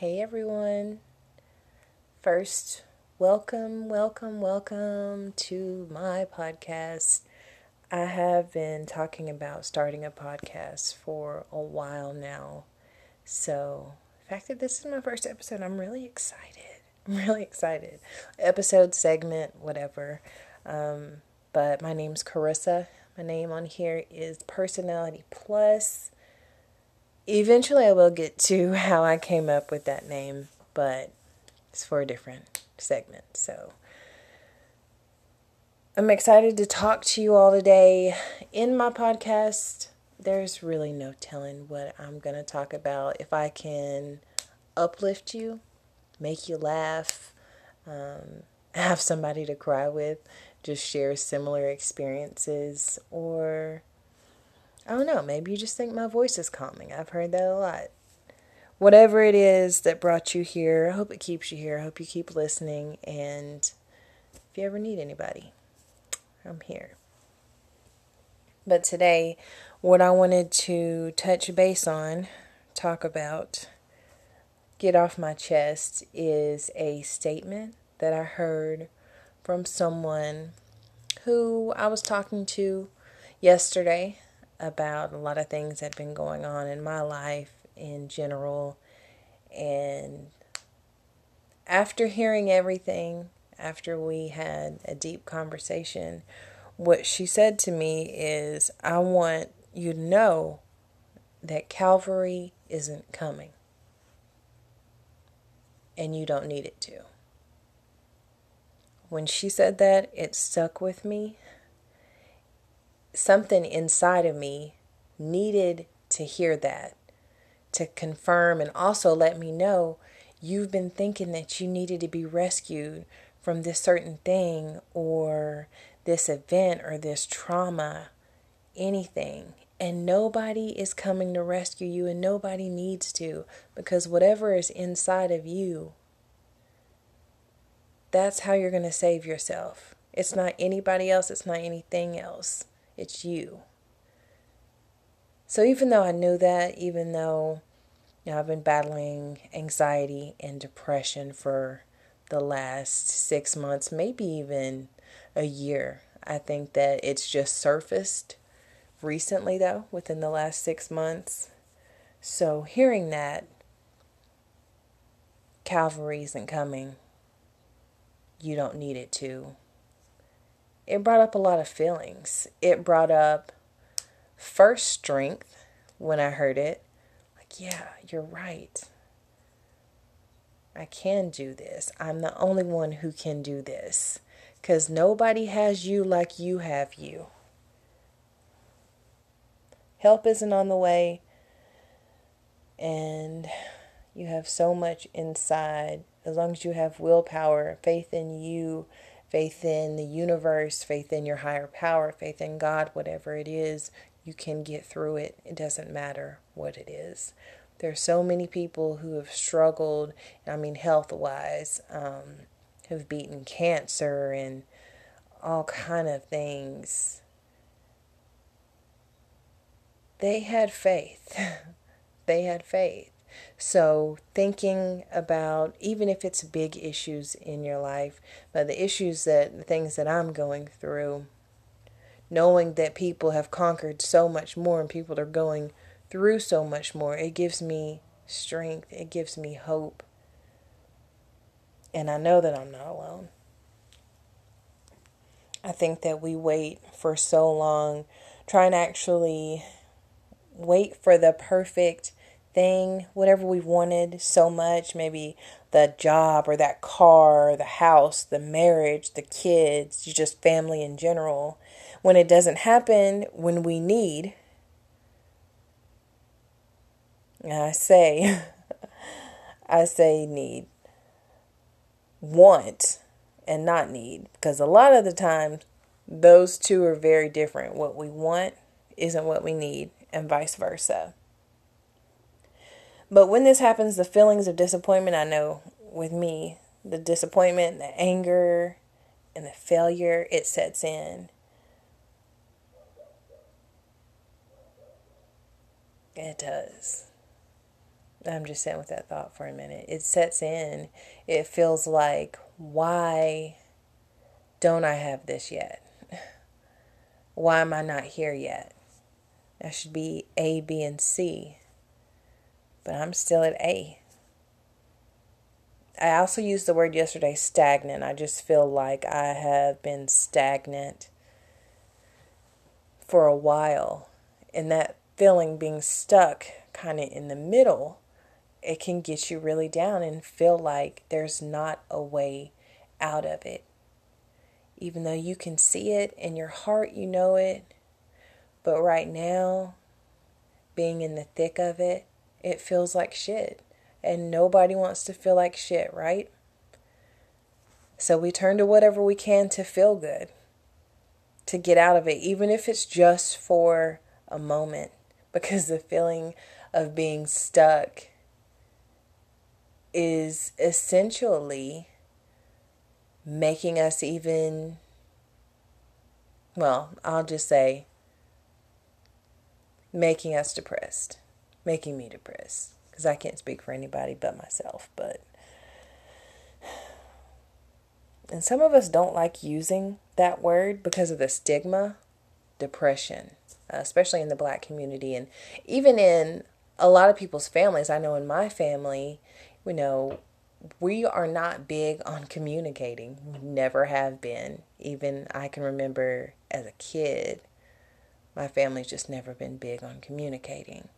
Hey everyone. First, welcome, welcome, welcome to my podcast. I have been talking about starting a podcast for a while now. So, the fact that this is my first episode, I'm really excited. I'm really excited. Episode, segment, whatever. Um, but my name's Carissa. My name on here is Personality Plus eventually I will get to how I came up with that name, but it's for a different segment. So I'm excited to talk to you all today. In my podcast, there's really no telling what I'm going to talk about. If I can uplift you, make you laugh, um, have somebody to cry with, just share similar experiences, or don't know, maybe you just think my voice is calming. I've heard that a lot. Whatever it is that brought you here, I hope it keeps you here. I hope you keep listening. And if you ever need anybody, I'm here. But today, what I wanted to touch base on, talk about, get off my chest is a statement that I heard from someone who I was talking to yesterday about a lot of things that have been going on in my life in general. And after hearing everything, after we had a deep conversation, what she said to me is, I want you to know that Calvary isn't coming. And you don't need it to. When she said that, it stuck with me something inside of me needed to hear that, to confirm and also let me know you've been thinking that you needed to be rescued from this certain thing or this event or this trauma, anything. And nobody is coming to rescue you, and nobody needs to, because whatever is inside of you, that's how you're going to save yourself. It's not anybody else, it's not anything else. It's you. So even though I knew that, even though you know, I've been battling anxiety and depression for the last six months, maybe even a year, I think that it's just surfaced recently, though, within the last six months. So hearing that Calvary isn't coming, you don't need it to it brought up a lot of feelings. It brought up first strength when I heard it. Like, yeah, you're right. I can do this. I'm the only one who can do this. Because nobody has you like you have you. Help isn't on the way. And you have so much inside. As long as you have willpower, faith in you, faith in the universe, faith in your higher power, faith in God, whatever it is, you can get through it. It doesn't matter what it is. There are so many people who have struggled, I mean, health wise, um, have beaten cancer and all kind of things. They had faith. they had faith. So, thinking about even if it's big issues in your life, but the issues that the things that I'm going through, knowing that people have conquered so much more and people are going through so much more, it gives me strength, it gives me hope. And I know that I'm not alone. I think that we wait for so long, trying to actually wait for the perfect thing, whatever we wanted so much, maybe the job or that car, or the house, the marriage, the kids, just family in general, when it doesn't happen when we need, I say, I say need, want, and not need, because a lot of the times those two are very different. What we want isn't what we need, and vice versa. But when this happens, the feelings of disappointment, I know with me, the disappointment, the anger, and the failure, it sets in. It does. I'm just sitting with that thought for a minute. It sets in. It feels like, why don't I have this yet? Why am I not here yet? I should be A, B, and C. But I'm still at A. I also used the word yesterday stagnant. I just feel like I have been stagnant for a while. And that feeling being stuck kind of in the middle, it can get you really down and feel like there's not a way out of it even though you can see it in your heart, you know it. But right now, being in the thick of it, it feels like shit. And nobody wants to feel like shit, right? So we turn to whatever we can to feel good, to get out of it, even if it's just for a moment, because the feeling of being stuck is essentially making us even, well, I'll just say, making us depressed, making me depressed. Because I can't speak for anybody but myself. But, and some of us don't like using that word because of the stigma, depression, uh, especially in the black community. And even in a lot of people's families, I know in my family, you know, we are not big on communicating. We never have been. Even I can remember as a kid, my family's just never been big on communicating.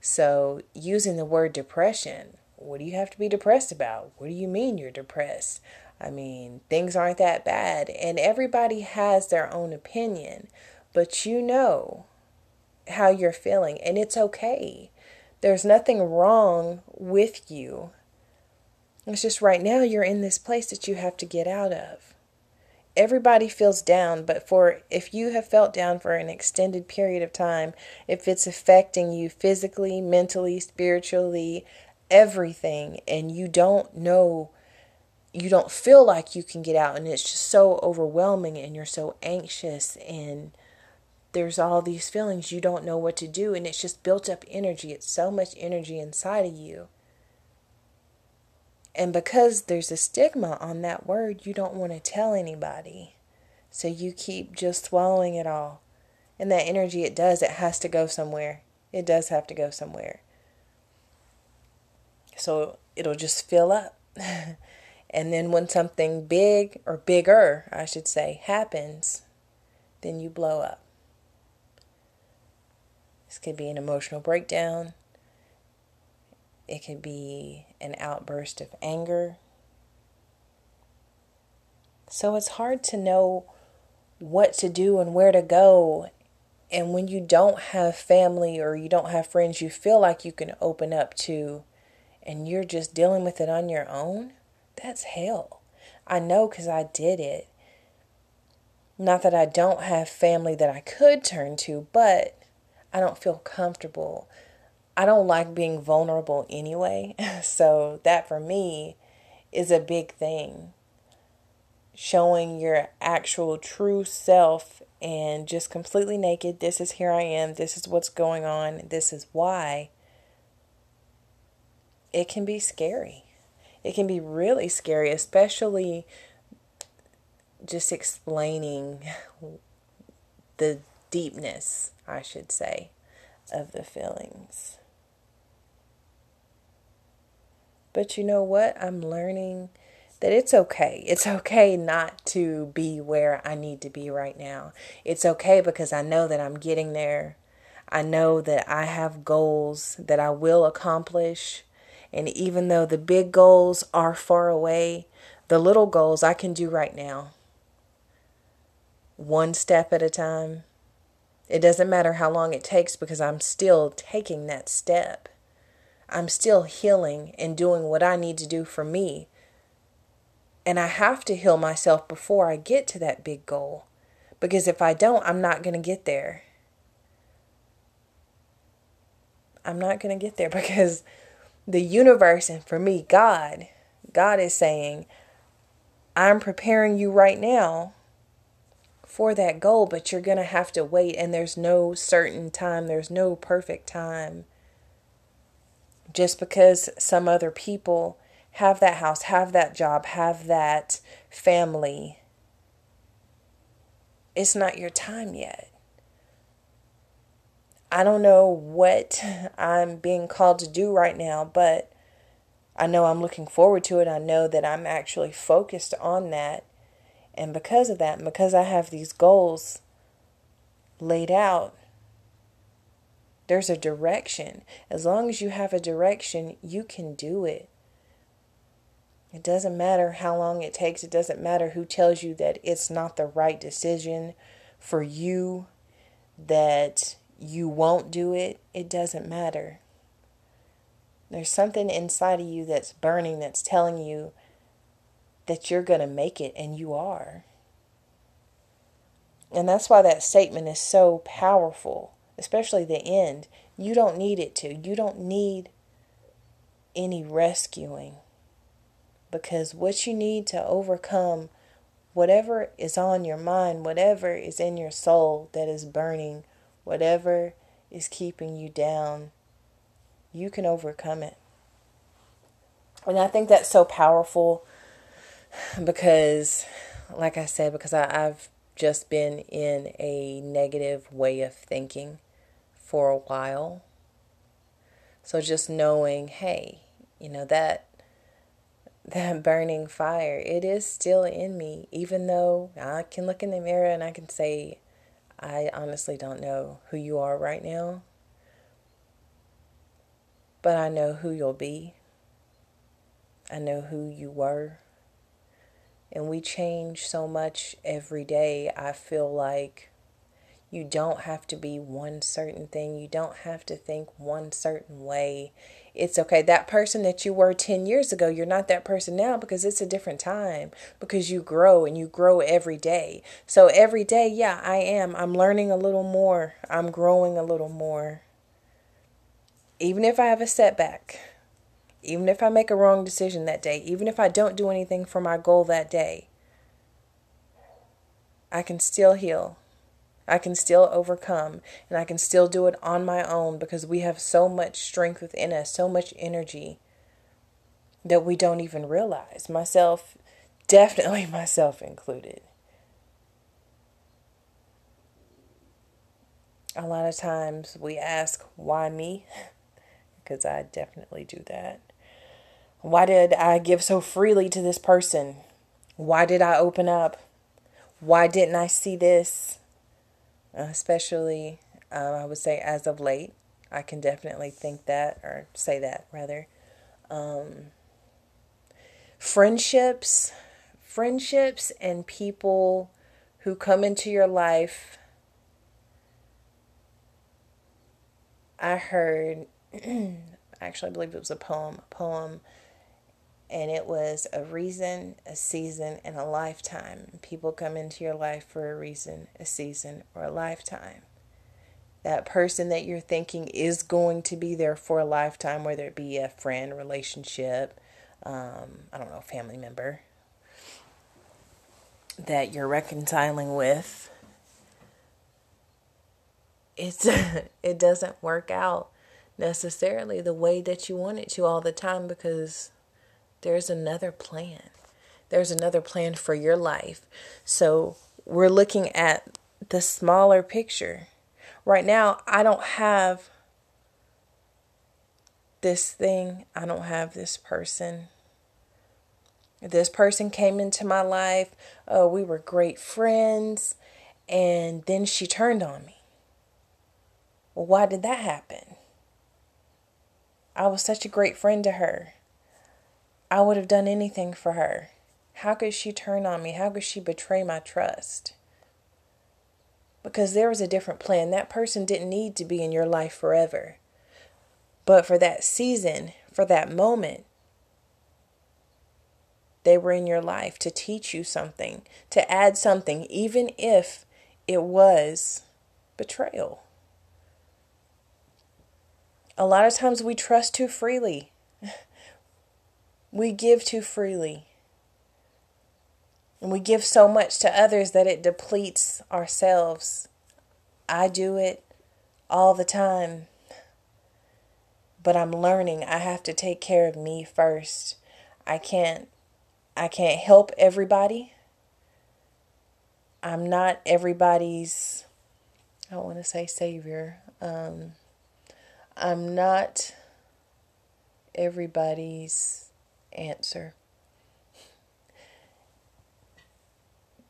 So, using the word depression, what do you have to be depressed about? What do you mean you're depressed? I mean, things aren't that bad, and everybody has their own opinion, but you know how you're feeling, and it's okay. There's nothing wrong with you it's just right now you're in this place that you have to get out of. Everybody feels down, but for if you have felt down for an extended period of time, if it's affecting you physically, mentally, spiritually, everything, and you don't know, you don't feel like you can get out, and it's just so overwhelming, and you're so anxious, and there's all these feelings you don't know what to do, and it's just built up energy. It's so much energy inside of you and because there's a stigma on that word, you don't want to tell anybody. So you keep just swallowing it all. And that energy, it does, it has to go somewhere. It does have to go somewhere. So it'll just fill up. and then when something big, or bigger, I should say, happens, then you blow up. This could be an emotional breakdown. It could be an outburst of anger. So it's hard to know what to do and where to go. And when you don't have family or you don't have friends you feel like you can open up to, and you're just dealing with it on your own, that's hell. I know because I did it. Not that I don't have family that I could turn to, but I don't feel comfortable I don't like being vulnerable anyway. So that for me is a big thing. Showing your actual true self and just completely naked. This is here I am. This is what's going on. This is why. It can be scary. It can be really scary, especially just explaining the deepness, I should say, of the feelings. But you know what? I'm learning that it's okay. It's okay not to be where I need to be right now. It's okay because I know that I'm getting there. I know that I have goals that I will accomplish. And even though the big goals are far away, the little goals I can do right now. One step at a time. It doesn't matter how long it takes because I'm still taking that step. I'm still healing and doing what I need to do for me. And I have to heal myself before I get to that big goal. Because if I don't, I'm not going to get there. I'm not going to get there because the universe and for me, God, God is saying, I'm preparing you right now for that goal, but you're going to have to wait. And there's no certain time, there's no perfect time Just because some other people have that house, have that job, have that family, it's not your time yet. I don't know what I'm being called to do right now, but I know I'm looking forward to it. I know that I'm actually focused on that. And because of that, because I have these goals laid out, there's a direction. As long as you have a direction, you can do it. It doesn't matter how long it takes. It doesn't matter who tells you that it's not the right decision for you, that you won't do it. It doesn't matter. There's something inside of you that's burning that's telling you that you're going to make it, and you are. And that's why that statement is so powerful, especially the end. You don't need it to. You don't need any rescuing because what you need to overcome whatever is on your mind, whatever is in your soul that is burning, whatever is keeping you down, you can overcome it. And I think that's so powerful because, like I said, because I, I've just been in a negative way of thinking for a while. So just knowing, hey, you know, that that burning fire, it is still in me, even though I can look in the mirror and I can say, I honestly don't know who you are right now, but I know who you'll be. I know who you were. And we change so much every day. I feel like you don't have to be one certain thing, you don't have to think one certain way. It's okay. That person that you were 10 years ago, you're not that person now because it's a different time, because you grow and you grow every day. So every day, yeah, I am. I'm learning a little more, I'm growing a little more. Even if I have a setback, even if I make a wrong decision that day, even if I don't do anything for my goal that day, I can still heal. I can still overcome and I can still do it on my own because we have so much strength within us, so much energy that we don't even realize. Myself, definitely myself included. A lot of times we ask, why me? because I definitely do that. Why did I give so freely to this person? Why did I open up? Why didn't I see this? Especially um, I would say as of late. I can definitely think that or say that rather. Um, friendships, friendships, and people who come into your life. I heard, actually, I believe it was a poem, a poem and it was a reason, a season, and a lifetime. People come into your life for a reason, a season, or a lifetime. That person that you're thinking is going to be there for a lifetime, whether it be a friend, relationship, um, I don't know, family member that you're reconciling with. It's it doesn't work out necessarily the way that you want it to all the time because there's another plan. There's another plan for your life. So we're looking at the smaller picture. Right now, I don't have this thing, I don't have this person. This person came into my life. Uh, we were great friends, and then she turned on me. Why did that happen? I was such a great friend to her. I would have done anything for her. How could she turn on me? How could she betray my trust? Because there was a different plan. That person didn't need to be in your life forever. But for that season, for that moment, they were in your life to teach you something, to add something, even if it was betrayal. A lot of times we trust too freely. We give too freely. And we give so much to others that it depletes ourselves. I do it all the time. but I'm learning I have to take care of me first. I can't I can't help everybody. I'm not everybody's I don't want to say savior. Um, I'm not everybody's answer.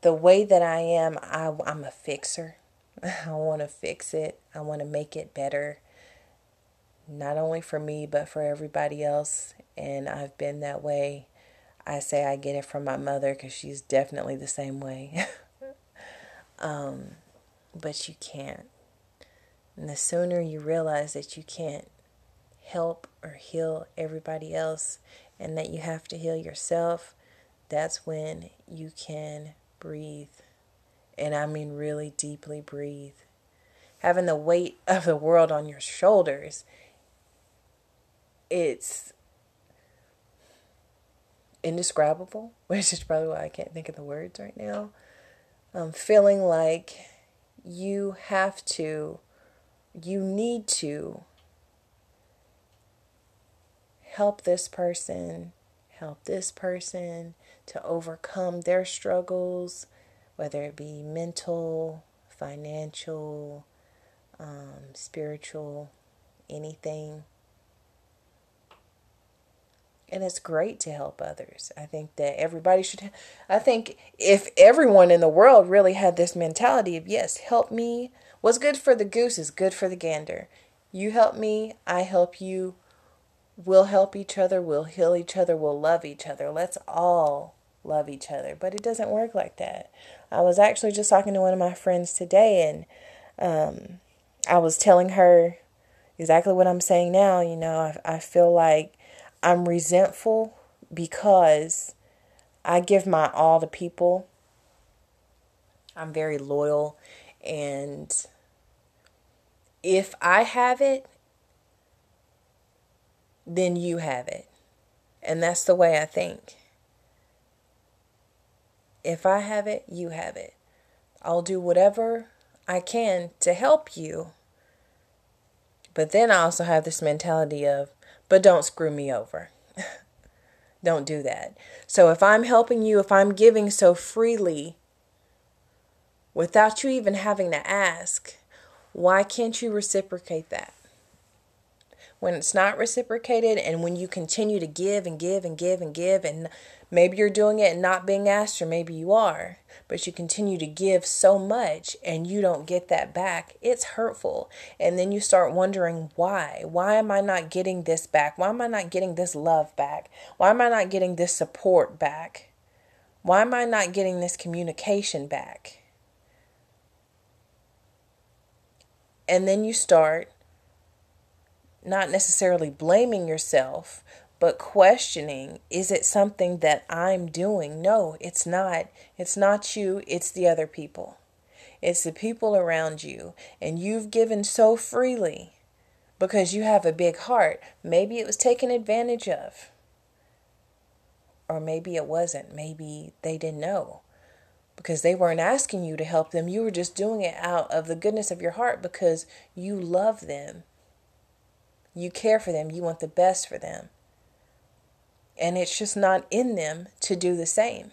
The way that I am, I, I'm a fixer. I want to fix it. I want to make it better. Not only for me, but for everybody else. And I've been that way. I say I get it from my mother because she's definitely the same way. um, but you can't. And the sooner you realize that you can't help or heal everybody else and that you have to heal yourself, that's when you can breathe. And I mean, really deeply breathe. Having the weight of the world on your shoulders, it's indescribable, which is probably why I can't think of the words right now. Um, feeling like you have to, you need to help this person, help this person to overcome their struggles, whether it be mental, financial, um, spiritual, anything. And it's great to help others. I think that everybody should. I think if everyone in the world really had this mentality of, yes, help me, what's good for the goose is good for the gander. You help me, I help you, we'll help each other, we'll heal each other, we'll love each other. Let's all love each other. But it doesn't work like that. I was actually just talking to one of my friends today, and um, I was telling her exactly what I'm saying now. You know, I, I feel like I'm resentful because I give my all to people. I'm very loyal, and if I have it, then you have it. And that's the way I think. If I have it, you have it. I'll do whatever I can to help you. But then I also have this mentality of, but don't screw me over. don't do that. So if I'm helping you, if I'm giving so freely without you even having to ask, why can't you reciprocate that? When it's not reciprocated and when you continue to give and give and give and give and Maybe you're doing it and not being asked, or maybe you are, but you continue to give so much and you don't get that back. It's hurtful. And then you start wondering why. Why am I not getting this back? Why am I not getting this love back? Why am I not getting this support back? Why am I not getting this communication back? And then you start not necessarily blaming yourself, but questioning is it something that I'm doing? No, it's not. It's not you, it's the other people. It's the people around you. And you've given so freely because you have a big heart. Maybe it was taken advantage of. Or maybe it wasn't. Maybe they didn't know because they weren't asking you to help them. You were just doing it out of the goodness of your heart because you love them. You care for them. You want the best for them. And it's just not in them to do the same.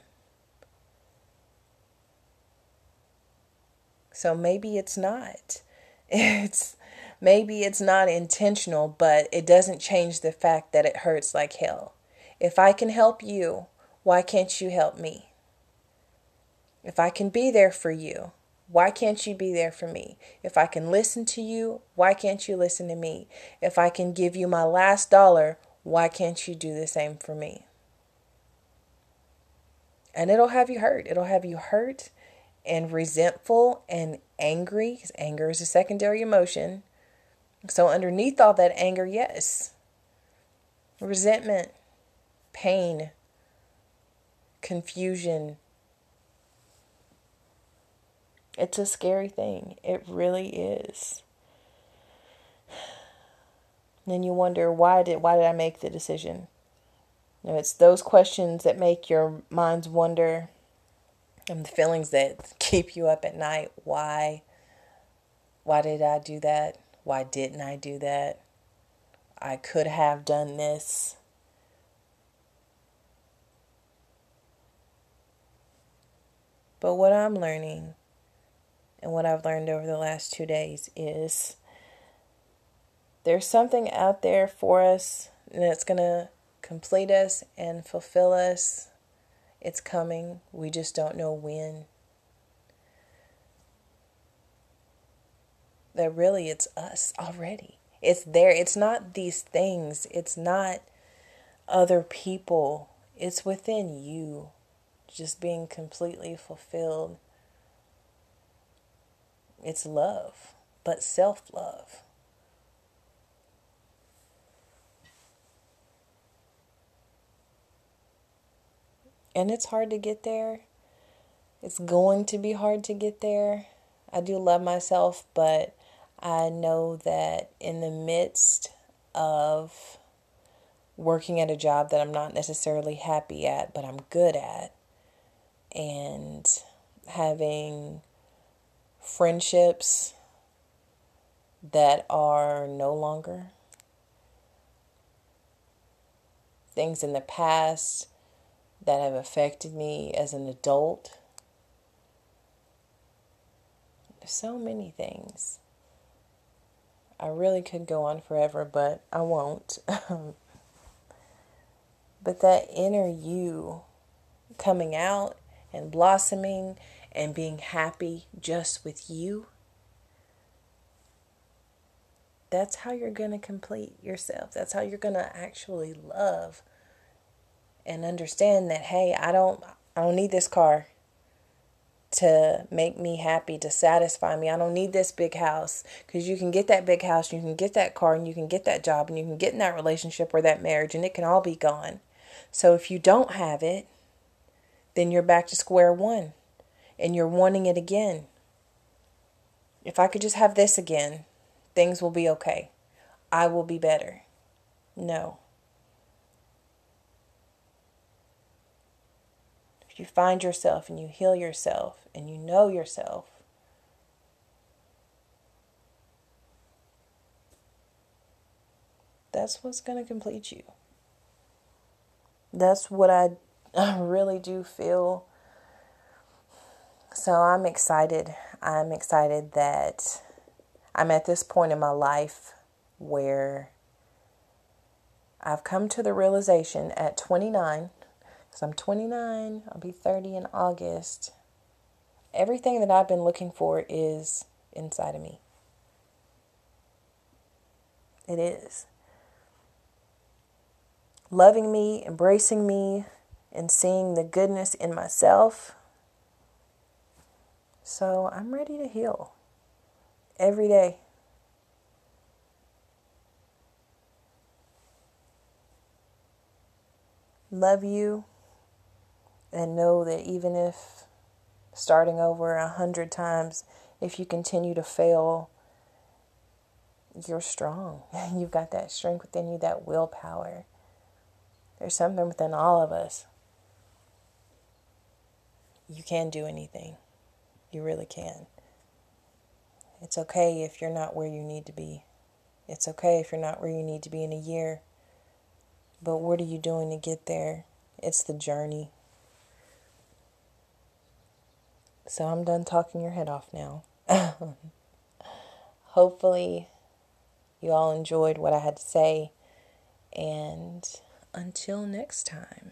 So maybe it's not. It's maybe it's not intentional, but it doesn't change the fact that it hurts like hell. If I can help you, why can't you help me? If I can be there for you, why can't you be there for me? If I can listen to you, why can't you listen to me? If I can give you my last dollar, why can't you do the same for me? And it'll have you hurt. It'll have you hurt and resentful and angry, because anger is a secondary emotion. So, underneath all that anger, yes, resentment, pain, confusion. It's a scary thing. It really is then you wonder why did why did I make the decision? You know, it's those questions that make your minds wonder and the feelings that keep you up at night. Why? Why did I do that? Why didn't I do that? I could have done this. But what I'm learning and what I've learned over the last two days is there's something out there for us and it's going to complete us and fulfill us. It's coming. We just don't know when. That really it's us already. It's there. It's not these things. It's not other people. It's within you. Just being completely fulfilled. It's love, but self love. And it's hard to get there. It's going to be hard to get there. I do love myself, but I know that in the midst of working at a job that I'm not necessarily happy at, but I'm good at, and having friendships that are no longer, things in the past that have affected me as an adult. There's so many things. I really could go on forever, but I won't. but that inner you coming out and blossoming and being happy just with you, that's how you're going to complete yourself. That's how you're going to actually love and understand that hey, I don't I don't need this car to make me happy, to satisfy me. I don't need this big house because you can get that big house, you can get that car, and you can get that job, and you can get in that relationship or that marriage, and it can all be gone. So if you don't have it, then you're back to square one and you're wanting it again. If I could just have this again, things will be okay. I will be better. No. If you find yourself and you heal yourself and you know yourself, that's what's going to complete you. That's what I, I really do feel. So I'm excited. I'm excited that I'm at this point in my life where I've come to the realization at 29 because I'm 29, I'll be 30 in August. Everything that I've been looking for is inside of me. It is. Loving me, embracing me, and seeing the goodness in myself. So I'm ready to heal every day. Love you and know that even if starting over a hundred times, if you continue to fail, you're strong. You've got that strength within you, that willpower. There's something within all of us. You can do anything. You really can. It's okay if you're not where you need to be. It's okay if you're not where you need to be in a year. But what are you doing to get there? It's the journey. So I'm done talking your head off now. Hopefully, you all enjoyed what I had to say. And until next time.